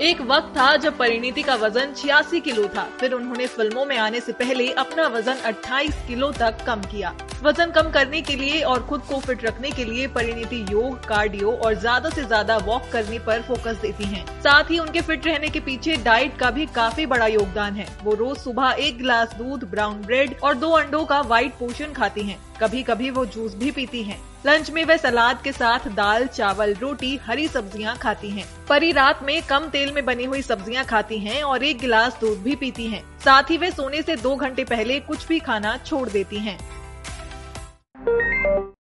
एक वक्त था जब परिणीति का वज़न छियासी किलो था फिर उन्होंने फ़िल्मों में आने से पहले अपना वज़न 28 किलो तक कम किया वज़न कम करने के लिए और खुद को फिट रखने के लिए परिणीति योग, कार्डियो और ज़्यादा से ज़्यादा वॉक करने पर फोकस देती हैं। साथ ही उनके फिट रहने के पीछे डाइट का भी काफ़ी बड़ा योगदान है वो रोज सुबह एक गिलास दूध, ब्राउन ब्रेड और दो अंडों का व्हाइट पोषण खाती हैं। कभी कभी वो जूस भी पीती हैं। लंच में वे सलाद के साथ दाल, चावल, रोटी, हरी सब्ज़ियाँ खाती हैं। परी रात में कम तेल में बनी हुई सब्ज़ियाँ खाती हैं और एक गिलास दूध भी पीती हैं। साथ ही वे सोने से दो घंटे पहले कुछ भी खाना छोड़ देती हैं।